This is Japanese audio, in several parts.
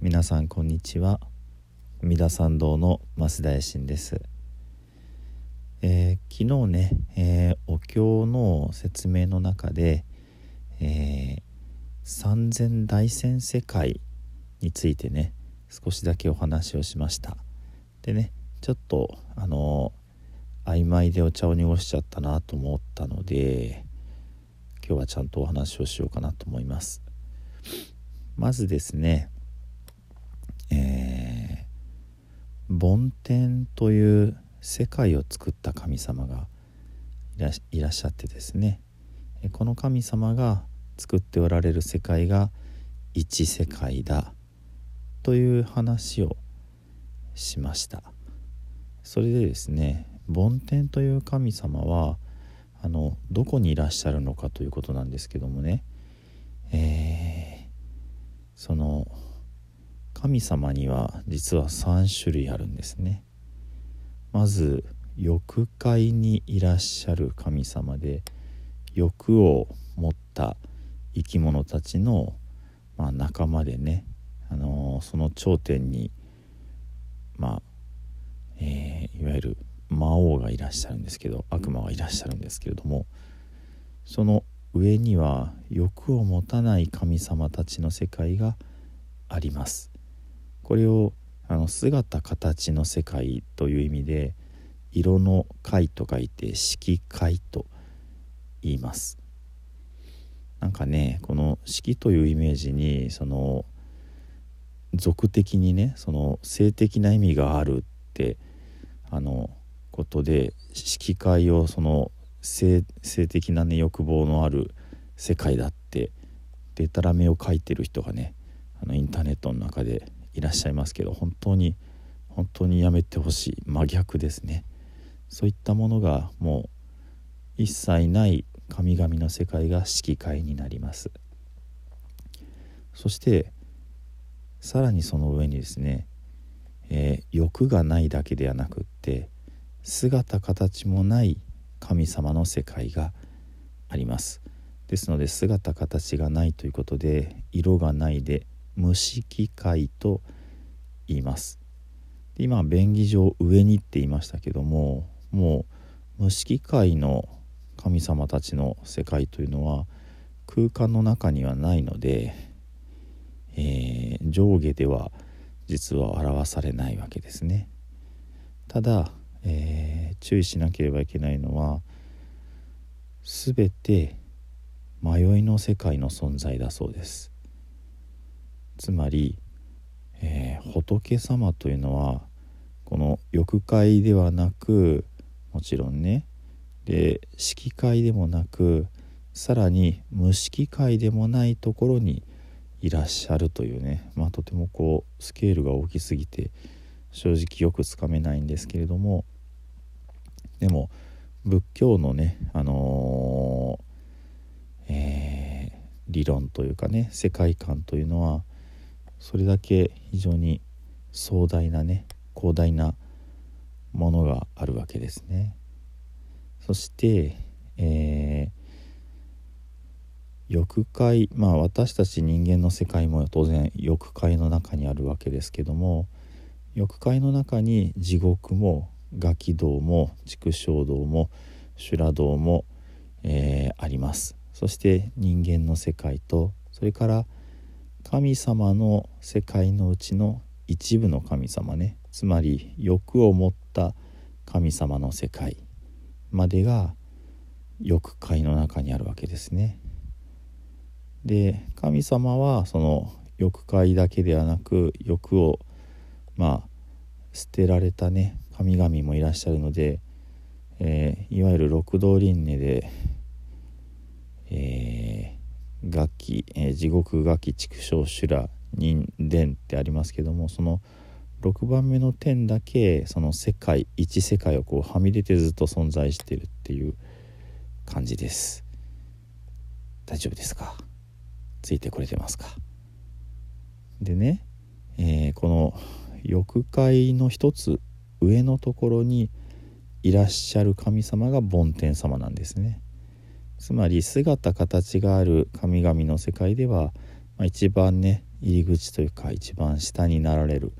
皆さんこんにちは。三田参道の増田衛進です、えー昨日ね、えーお経の説明の中で、えー三千大千世界についてね少しだけお話をしました。でねちょっとあの曖昧でお茶を濁しちゃったなと思ったので今日はちゃんとお話をしようかなと思います。まずですねえー梵天という世界を作った神様がいらっしゃってですねこの神様が作っておられる世界が一世界だという話をしました。それでですね梵天という神様はあのどこにいらっしゃるのかということなんですけどもね。えーその神様には実は3種類あるんですね。まず欲界にいらっしゃる神様で欲を持った生き物たちの、まあ、仲間でね、あのーその頂点にまあ、えーいわゆる魔王がいらっしゃるんですけど悪魔がいらっしゃるんですけれどもその上には欲を持たない神様たちの世界があります。これをあの姿形の世界という意味で色の界と書いて色界と言います。なんかねこの色というイメージにその俗的にねその性的な意味があるってあのことで色界をその性性的なね欲望のある世界だってでたらめを書いてる人がねあのインターネットの中でいらっしゃいますけど本当に本当にやめてほしい。真逆ですね。そういったものがもう一切ない神々の世界が色界になります。そしてさらにその上にですね、えー欲がないだけではなくって姿形もない神様の世界があります。ですので姿形がないということで色がないで無色界と言います。で今便宜上上にって言いましたけどももう無色界の神様たちの世界というのは空間の中にはないので、えー上下では実は表されないわけですね。ただ、えー注意しなければいけないのは全て迷いの世界の存在だそうです。つまり、えー仏様というのはこの欲界ではなくもちろんねで色界でもなくさらに無色界でもないところにいらっしゃるというね、まあ、とてもこうスケールが大きすぎて正直よくつかめないんですけれどもでも仏教のねあのーえー理論というかね世界観というのはそれだけ非常に壮大なね広大なものがあるわけですね。そして、えー、欲界まあ私たち人間の世界も当然欲界の中にあるわけですけども欲界の中に地獄も餓鬼道も畜生道も修羅道も、えー、ありますそして人間の世界とそれから神様の世界のうちの一部の神様ねつまり欲を持った神様の世界までが欲界の中にあるわけですね。で神様はその欲界だけではなく欲をまあ捨てられたね神々もいらっしゃるので、えー、いわゆる六道輪廻で、えー、楽器、えー、地獄楽器畜生修羅人伝ってありますけどもその6番目の点だけその世界一世界をこうはみ出てずっと存在してるっていう感じです。大丈夫ですか？ついてくれてますか？でね、えー、この欲界の一つ上のところにいらっしゃる神様が梵天様なんですね。つまり姿形がある神々の世界では、まあ、一番ね入り口というか一番下になられる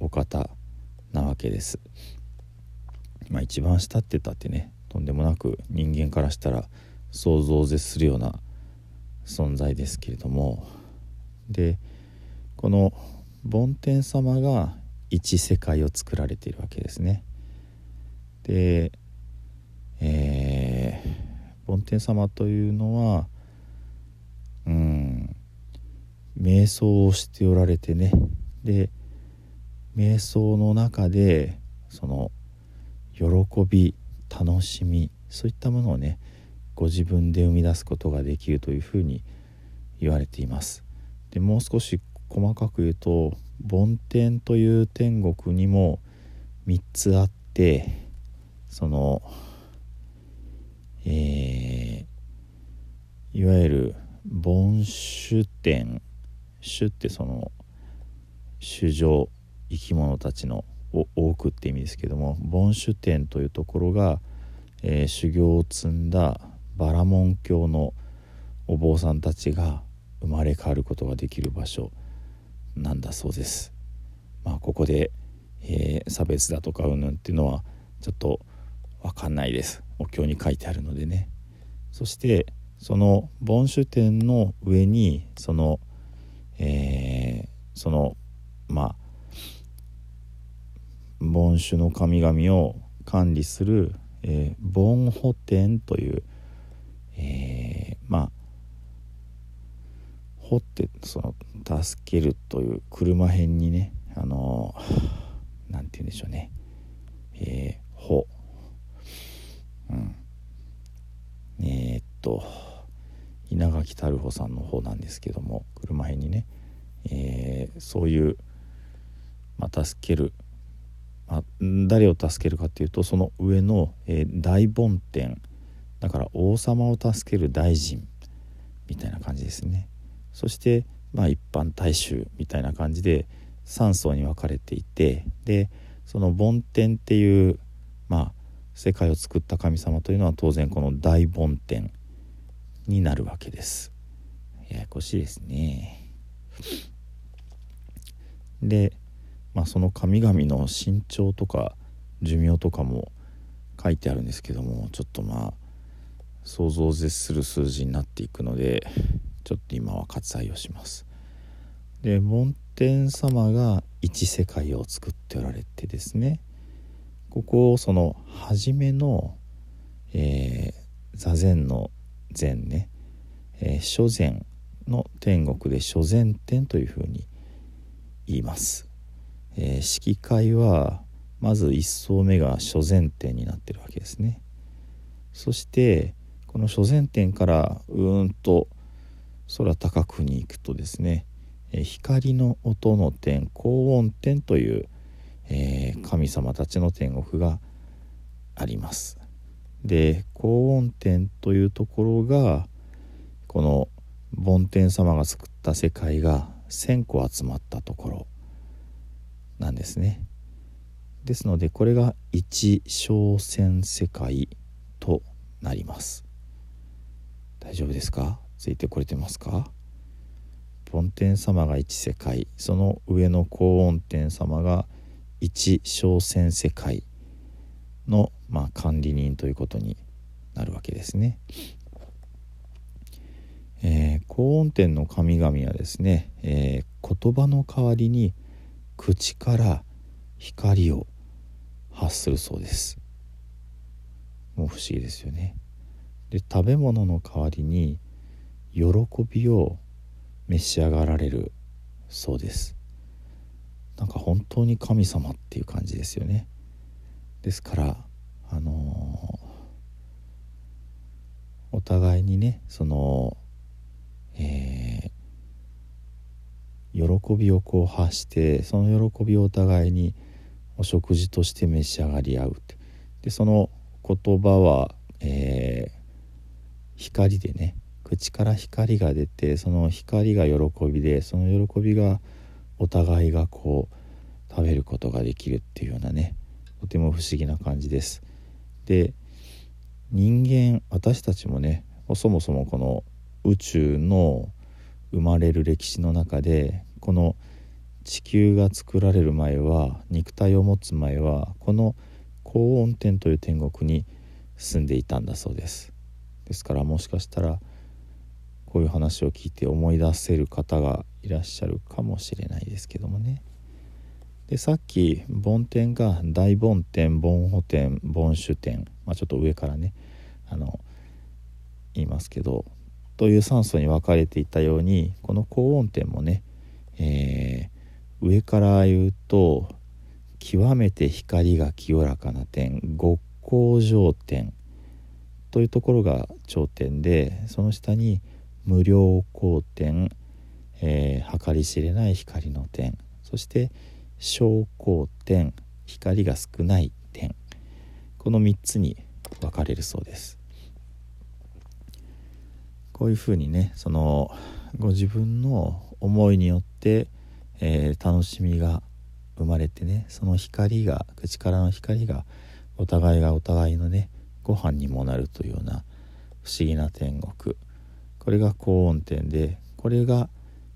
お方なわけです。まあ一番下って言ったってねとんでもなく人間からしたら想像を絶するような存在ですけれども。でこの梵天様が一世界を作られているわけですね。で、えー、梵天様というのはうん瞑想をしておられてねで瞑想の中でその喜び楽しみそういったものをねご自分で生み出すことができるというふうに言われています。でもう少し細かく言うと梵天という天国にも3つあってそのえー、いわゆる凡主天主ってその主上生き物たちの多くって意味ですけども凡主天というところが、えー、修行を積んだバラモン教のお坊さんたちが生まれ変わることができる場所。なんだそうです。まあ、ここで、えー、差別だとかうんぬんっていうのはちょっと分かんないですお経に書いてあるのでね。そしてその凡主典の上にその、えー、そのまあ凡主の神々を管理する、えー、凡保天という、えー、まあ掘ってその助けるという車辺にねあの何て言うんでしょうね。えー、ほ。うん。えー、っと稲垣太郎さんの方なんですけども車辺にね、えー、そういう、まあ、助ける、まあ、誰を助けるかっていうとその上の、えー、大梵天だから王様を助ける大臣みたいな感じですね。そしてまあ一般大衆みたいな感じで3層に分かれていてでその梵天っていうまあ世界を作った神様というのは当然この大梵天になるわけです。ややこしいですね。で、まあ、その神々の身長とか寿命とかも書いてあるんですけどもちょっとまあ想像を絶する数字になっていくのでちょっと今は割愛をします。で梵天様が一世界を作っておられてですね。ここをその初めの、えー、座禅の禅ね、えー、諸禅の天国で諸禅天というふうに言います、えー、式会はまず一層目が諸禅天になってるわけですね。そしてこの諸禅天からうーんと空高くに行くとですね光の音の天高音天という、えー、神様たちの天国があります。で高音天というところがこの梵天様が作った世界が1,000個集まったところなんですね。ですのでこれが一小線世界となります。大丈夫ですか？ついてこれてますか？梵天様が一世界。その上の高音天様が一小線世界の、まあ、管理人ということになるわけですね。えー、高音天の神々はですね、えー、言葉の代わりに口から光を発するそうです。もう不思議ですよね。で食べ物の代わりに喜びを召し上がられるそうです。なんか本当に神様っていう感じですよね。ですからあのー、お互いにねそのえー、喜びをこう発してその喜びをお互いにお食事として召し上がり合うって。でその言葉は、えー、光でね口から光が出てその光が喜びでその喜びがお互いがこう食べることができるっていうようなねとても不思議な感じです。で人間私たちもねそもそもこの宇宙の生まれる歴史の中でこの「地球が作られる前は肉体を持つ前はこの高温天という天国に住んでいたんだそうですですからもしかしたらこういう話を聞いて思い出せる方がいらっしゃるかもしれないですけどもね。でさっき梵天が大梵天梵保天梵主天、まあ、ちょっと上からねあの言いますけどという酸素に分かれていたようにこの高温天もね、えー上から言うと極めて光が清らかな点極光上点というところが頂点でその下に無料光点、えー、計り知れない光の点そして小光点光が少ない点。この3つに分かれるそうです。こういうふうにねそのご自分の思いによってえー、楽しみが生まれてねその光が口からの光がお互いがお互いのねご飯にもなるというような不思議な天国。これが高音点でこれが、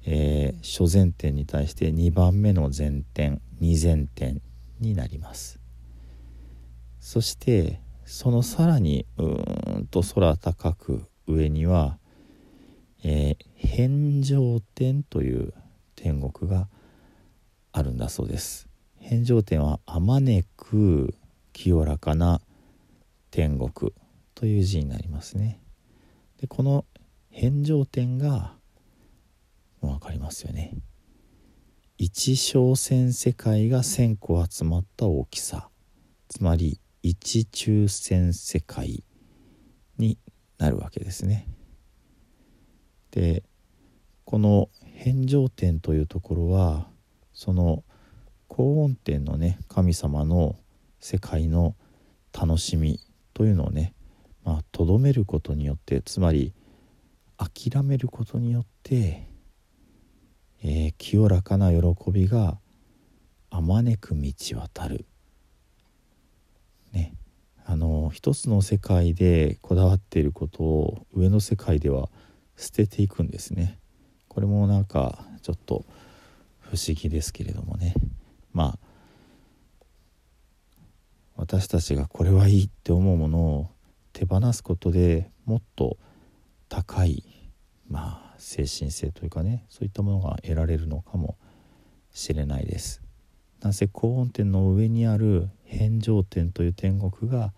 えー、諸前点に対して2番目の前点二前点になります。そしてそのさらにうーんと空高く上には、えー、返上点という天国があるんだそうです。返上天はあまねく清らかな天国という字になりますね。でこの返上天が分かりますよね。一小線世界が1,000個集まった大きさ。つまり一中線世界になるわけですね。でこの返上点というところはその高音点のね神様の世界の楽しみというのをねまあとどめることによってつまり諦めることによって、えー、清らかな喜びがあまねく道渡る。ねあの一つの世界でこだわっていることを上の世界では捨てていくんですね。これもなんかちょっと不思議ですけれどもねまあ私たちがこれはいいって思うものを手放すことでもっと高いまあ精神性というかねそういったものが得られるのかもしれないです。なぜ高音点の上にある返上点という天国が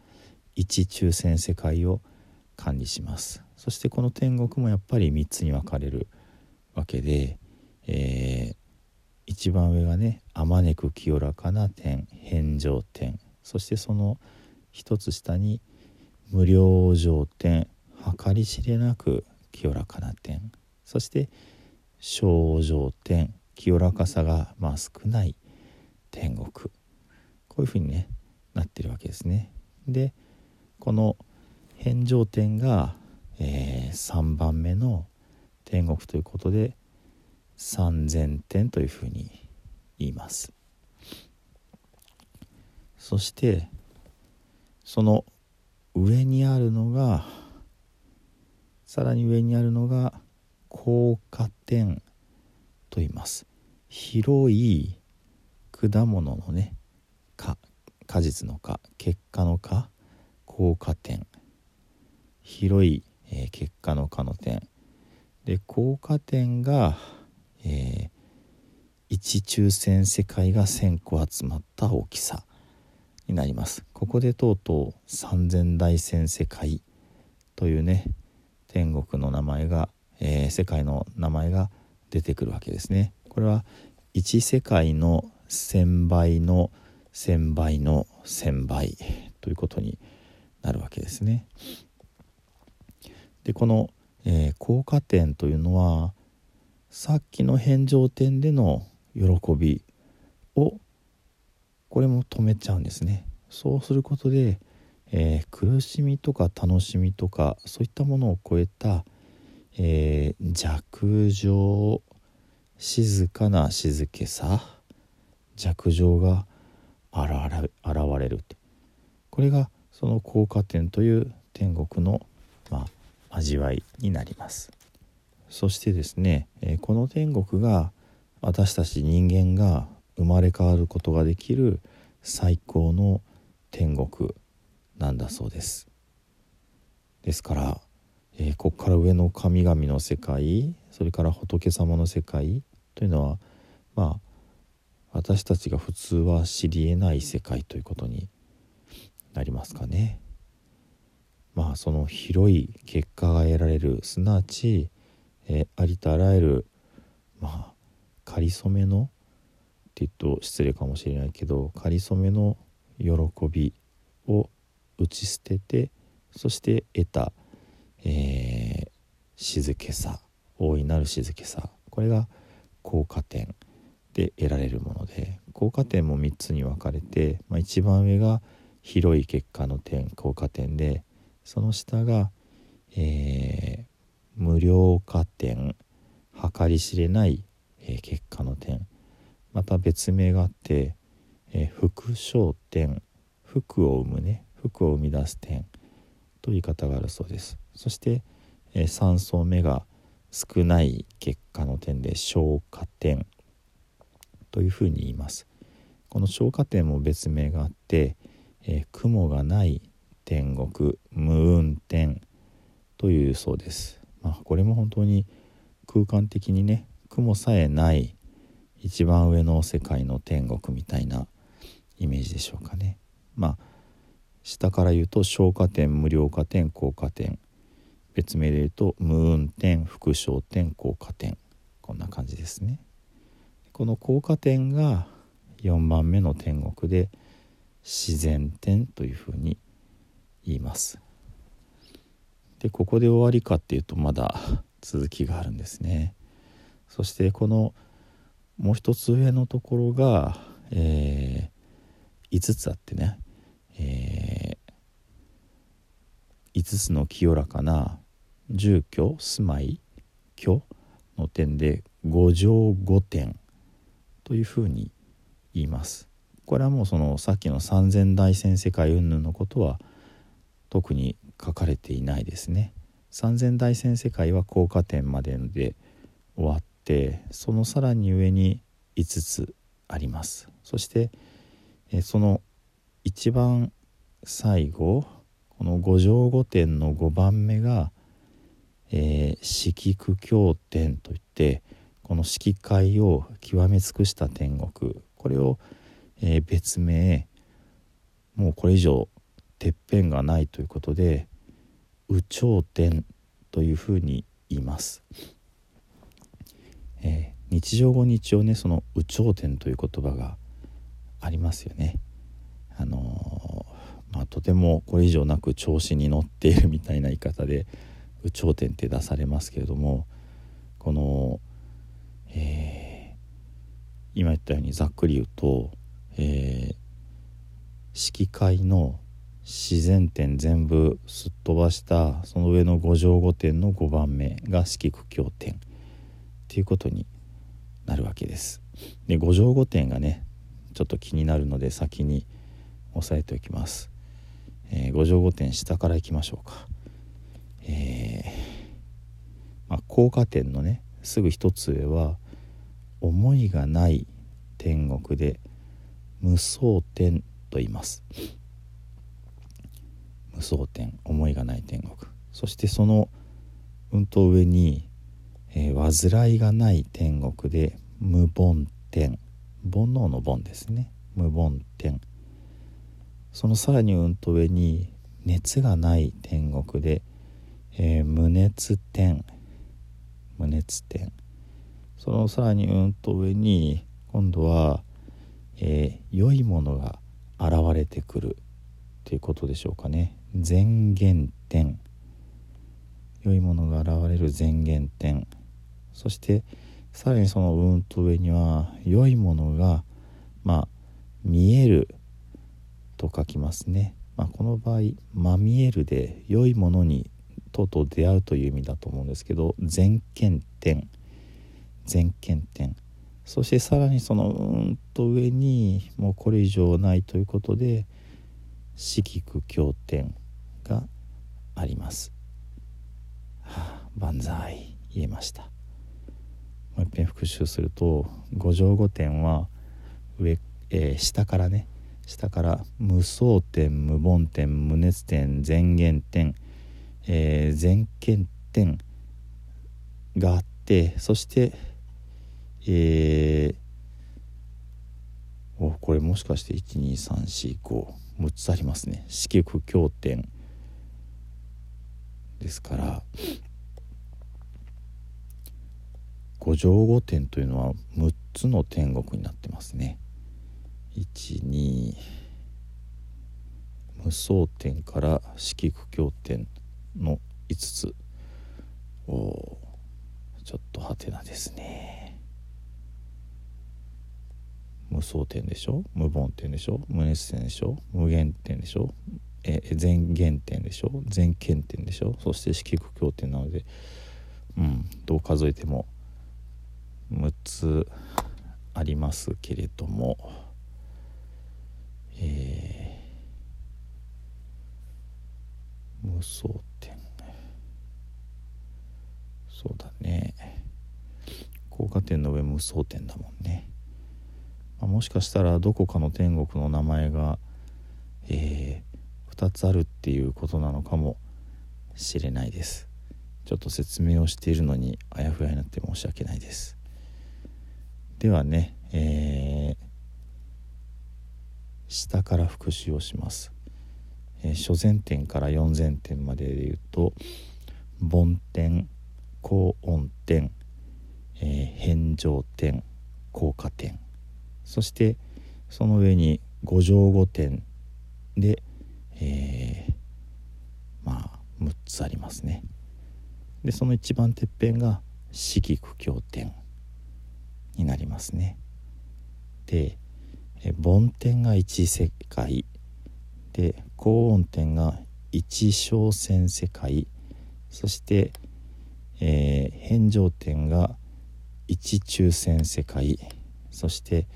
一中線世界を管理します。そしてこの天国もやっぱり3つに分かれるわけで、えー、一番上がねあまねく清らかな点返上点そしてその一つ下に無料上点計り知れなく清らかな点。そして小上点清らかさがまあ少ない天国。こういうふうにねなってるわけですね。でこの返上点が、えー、3番目の天国ということで三千天というふうに言います。そしてその上にあるのがさらに上にあるのが高果点と言います。広い果物のね果果実の果結果の果高果点広い、えー、結果の果の点で高果点が、えー、一抽選世界が1,000個集まった大きさになります。ここでとうとう三千大千世界というね天国の名前が、えー、世界の名前が出てくるわけですねこれは1世界の1000倍の1000倍の1000倍ということになるわけですね。でこの、えー、効果点というのはさっきの返上点での喜びをこれも止めちゃうんですね。そうすることで、えー、苦しみとか楽しみとかそういったものを超えた、えー、弱情静かな静けさ弱情が現れるこれがその効果点という天国の、まあ、味わいになります。そしてですね、えー、この天国が私たち人間が生まれ変わることができる最高の天国。なんだそうですですから、えー、ここから上の神々の世界それから仏様の世界というのはまあ私たちが普通は知りえない世界ということになりますかね。まあその広い結果が得られるすなわち、えー、ありとあらゆるまあかりそめのって言うと失礼かもしれないけどかりそめの喜びを打ち捨ててそして得た、えー、静けさ大いなる静けさ。これが効果点で得られるもので効果点も3つに分かれて、まあ、一番上が広い結果の点効果点でその下が、えー、無料化点計り知れない、えー、結果の点また別名があって、えー、副焦点服を生むね。服を生み出す点という言い方があるそうです。そして、え、3層目が少ない結果の点で消化点というふうに言います。この消化点も別名があって、え、雲がない天国無運転というそうです、まあ、これも本当に空間的にね雲さえない一番上の世界の天国みたいなイメージでしょうかね。まあ下から言うと消化点無料化点高化点。別名で言うと無運転副焦点効果点。こんな感じですね。この効果点が4番目の天国で自然点というふうに言います。でここで終わりかっていうとまだ続きがあるんですね。そしてこのもう一つ上のところが、えー、5つあってね、えー、5つの清らかな住居住まい居の点で五条五点というふうに言います。これはもうそのさっきの三千大千世界云々のことは特に書かれていないですね。三千大千世界は効果点までで終わってそのさらに上に5つあります。そしてその一番最後この五条五点の5番目がえー、色区経典といってこの色界を極め尽くした天国。これを、えー、別名もうこれ以上てっぺんがないということで有頂天というふうに言います、えー、日常語に一応ねその有頂天という言葉がありますよね。あの、まあとてもこれ以上なく調子に乗っているみたいな言い方で有頂天って出されますけれどもこの、えー、今言ったようにざっくり言うと、えー、色界の自然点全部すっ飛ばしたその上の五条五点の5番目が四苦経典っていうことになるわけです。で五条五点がねちょっと気になるので先に押さえておきます。えー、五条五点下からいきましょうか。えー、まあ、効果点のねすぐ一つ上は思いがない天国で無双天と言います。無双天思いがない天国。そしてそのうんと上に、えー、煩いがない天国で無凡天。煩悩の煩ですね。無凡天。そのさらにうんと上に熱がない天国で、えー、無熱天。無熱天。そのさらにうんと上に今度は、えー、良いものが現れてくる。ということでしょうかね。前言点良いものが現れる前言点そしてさらにそのうんと上には良いものがまあ見えると書きますね、まあ、この場合「ま見える」で良いものにとうとう出会うという意味だと思うんですけど前見点全検点そしてさらにそのうんと上にもうこれ以上ないということで四季苦経典があります。はあ、万歳言えました。もう一遍復習すると五条五点は上、えー、下からね下から無双点無凡点無熱点前言点、えー、前見点があってそしてえー、おこれもしかして123456つありますね。四季経典ですから五条五天というのは6つの天国になってますね。12無双天から四季経典の5つおちょっとはてなですね。無双点でしょ？無凡点でしょ？無熱点でしょ？無限点でしょ？え全減点でしょ？全検点でしょ？そして四苦経点なのでうんどう数えても6つありますけれども。えー、無双点そうだね。効果点の上無双点だもんね。まあ、もしかしたらどこかの天国の名前が、えー、2つあるっていうことなのかもしれないです。ちょっと説明をしているのにあやふやになって申し訳ないです。ではね、えー、下から復習をします、えー、初前点から四前点までで言うと梵天高音点、えー、返上点効果点そしてその上に五条五点で、えー、まあ6つありますね。でその一番てっぺんが四季苦経典になりますね。でえ梵天が一世界。で高音点が一小線世界。そして、えー、返上点が一中線世界。そして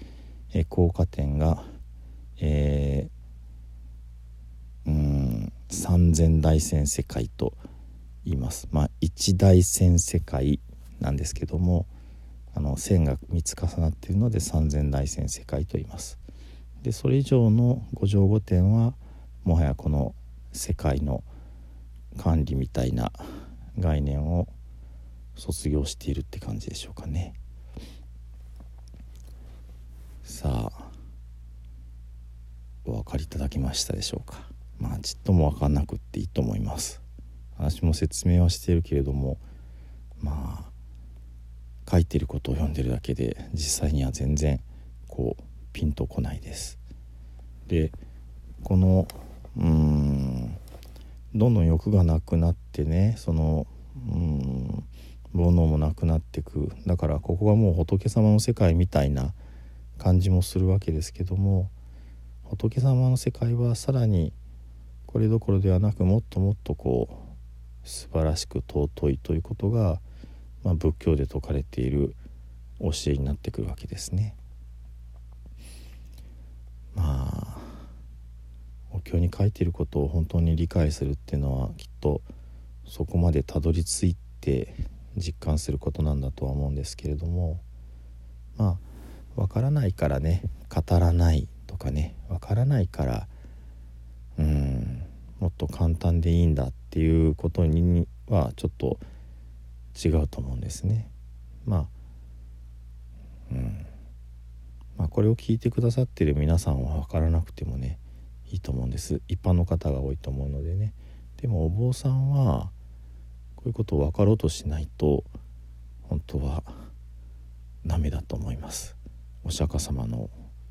え効果点が、えー、うん三千大戦世界と言います。まあ一大戦世界なんですけども。あの線が3つ重なっているので三千大戦世界と言います。でそれ以上の五条五点はもはやこの世界の管理みたいな概念を卒業しているって感じでしょうかね。さあお分かりいただけましたでしょうかまあちっとも分かんなくっていいと思います私も説明はしているけれどもまあ書いてることを読んでるだけで実際には全然こうピンとこないです。でこのうんどんどん欲がなくなってねそのうん煩悩もなくなってくだからここがもう仏様の世界みたいな感じもするわけですけども仏様の世界はさらにこれどころではなくもっともっとこう素晴らしく尊いということが、まあ、仏教で説かれている教えになってくるわけですね。まあお経に書いていることを本当に理解するっていうのはきっとそこまでたどり着いて実感することなんだとは思うんですけれどもまあわからないからね語らないとかねわからないからうんもっと簡単でいいんだっていうことにはちょっと違うと思うんですね。まあうん。まあ、これを聞いてくださってる皆さんは分からなくてもねいいと思うんです。一般の方が多いと思うのでね。でもお坊さんはこういうことを分かろうとしないと本当はダメだと思います。お釈迦様の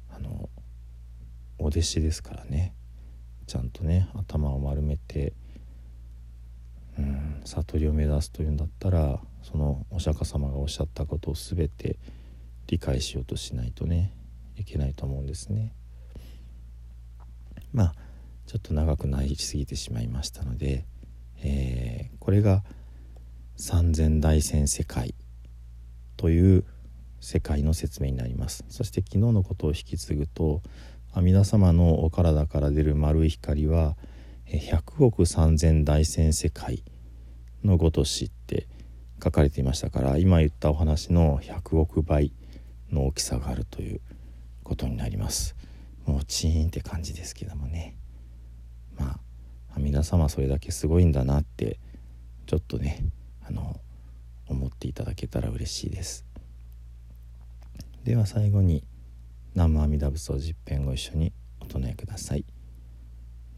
あのお弟子ですからね。ちゃんとね頭を丸めて悟りを目指すというんだったらそのお釈迦様がおっしゃったことを全て理解しようとしないとねいけないと思うんですね。まあちょっと長くなりすぎてしまいましたので、えー、これが三千大千世界という世界の説明になりますそして昨日のことを引き継ぐと阿弥陀様のお体から出る丸い光は100億三千大千世界のごとしって書かれていましたから今言ったお話の100億倍の大きさがあるということになります。もうチーンって感じですけどもね。まあ皆様それだけすごいんだなってちょっとねあの思っていただけたら嬉しいです。では最後に南無阿弥陀仏を十遍ご一緒にお唱えください。